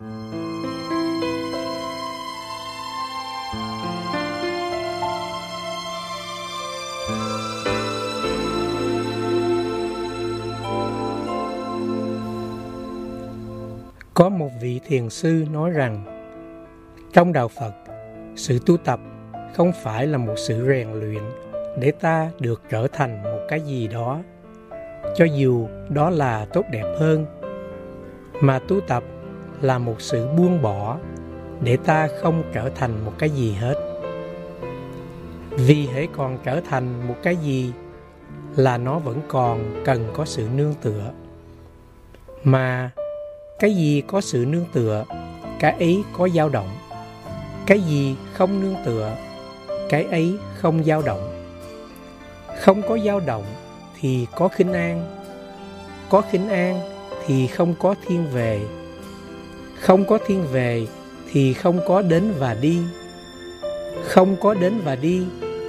Có một vị thiền sư nói rằng trong đạo Phật, sự tu tập không phải là một sự rèn luyện để ta được trở thành một cái gì đó, cho dù đó là tốt đẹp hơn, mà tu tập là một sự buông bỏ để ta không trở thành một cái gì hết. Vì hãy còn trở thành một cái gì là nó vẫn còn cần có sự nương tựa. Mà cái gì có sự nương tựa, cái ấy có dao động. Cái gì không nương tựa, cái ấy không dao động. Không có dao động thì có khinh an. Có khinh an thì không có thiên về. Không có thiên về thì không có đến và đi. Không có đến và đi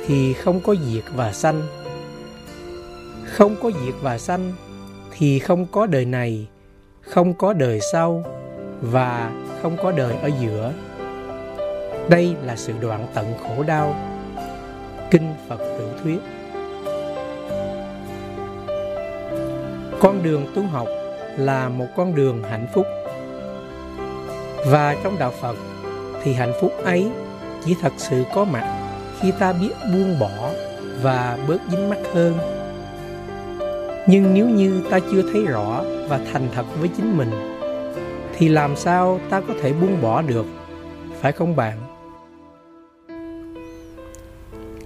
thì không có diệt và sanh. Không có diệt và sanh thì không có đời này, không có đời sau và không có đời ở giữa. Đây là sự đoạn tận khổ đau. Kinh Phật Tử Thuyết Con đường tu học là một con đường hạnh phúc. Và trong đạo Phật thì hạnh phúc ấy chỉ thật sự có mặt khi ta biết buông bỏ và bớt dính mắc hơn. Nhưng nếu như ta chưa thấy rõ và thành thật với chính mình, thì làm sao ta có thể buông bỏ được, phải không bạn?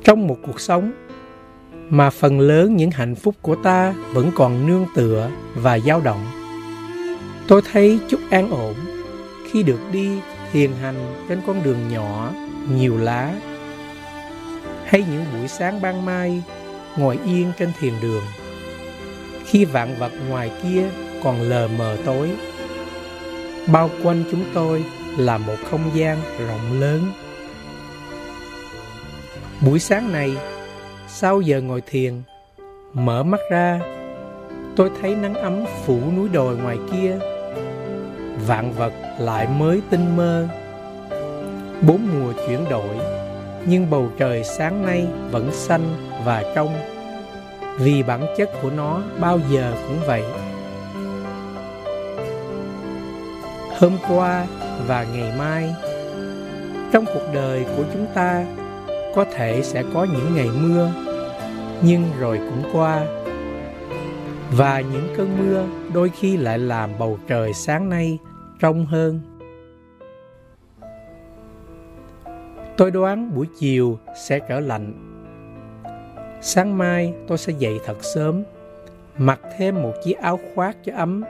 Trong một cuộc sống mà phần lớn những hạnh phúc của ta vẫn còn nương tựa và dao động, tôi thấy chút an ổn khi được đi thiền hành trên con đường nhỏ, nhiều lá. Hay những buổi sáng ban mai, ngồi yên trên thiền đường. Khi vạn vật ngoài kia còn lờ mờ tối, bao quanh chúng tôi là một không gian rộng lớn. Buổi sáng này, sau giờ ngồi thiền, mở mắt ra, tôi thấy nắng ấm phủ núi đồi ngoài kia vạn vật lại mới tinh mơ. Bốn mùa chuyển đổi, nhưng bầu trời sáng nay vẫn xanh và trong. Vì bản chất của nó bao giờ cũng vậy. Hôm qua và ngày mai, trong cuộc đời của chúng ta, có thể sẽ có những ngày mưa, nhưng rồi cũng qua và những cơn mưa đôi khi lại làm bầu trời sáng nay trong hơn tôi đoán buổi chiều sẽ trở lạnh Sáng mai tôi sẽ dậy thật sớm, mặc thêm một chiếc áo khoác cho ấm,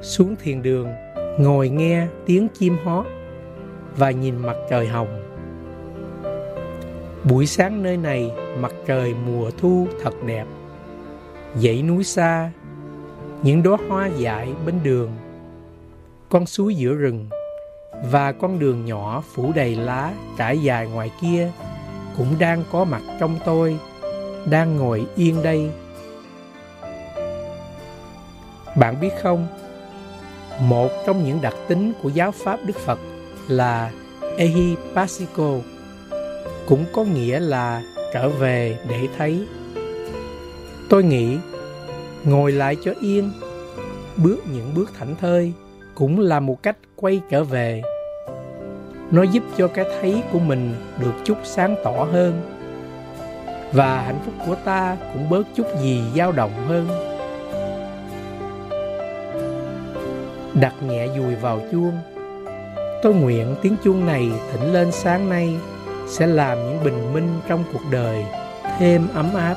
xuống thiền đường, ngồi nghe tiếng chim hót và nhìn mặt trời hồng. Buổi sáng nơi này mặt trời mùa thu thật đẹp. Dãy núi xa, những đóa hoa dại bên đường, con suối giữa rừng và con đường nhỏ phủ đầy lá trải dài ngoài kia cũng đang có mặt trong tôi đang ngồi yên đây. Bạn biết không, một trong những đặc tính của giáo pháp Đức Phật là Ehipassiko, cũng có nghĩa là trở về để thấy. Tôi nghĩ, ngồi lại cho yên, bước những bước thảnh thơi cũng là một cách quay trở về. Nó giúp cho cái thấy của mình được chút sáng tỏ hơn. Và hạnh phúc của ta cũng bớt chút gì dao động hơn. Đặt nhẹ dùi vào chuông tôi nguyện tiếng chuông này thỉnh lên sáng nay sẽ làm những bình minh trong cuộc đời thêm ấm áp.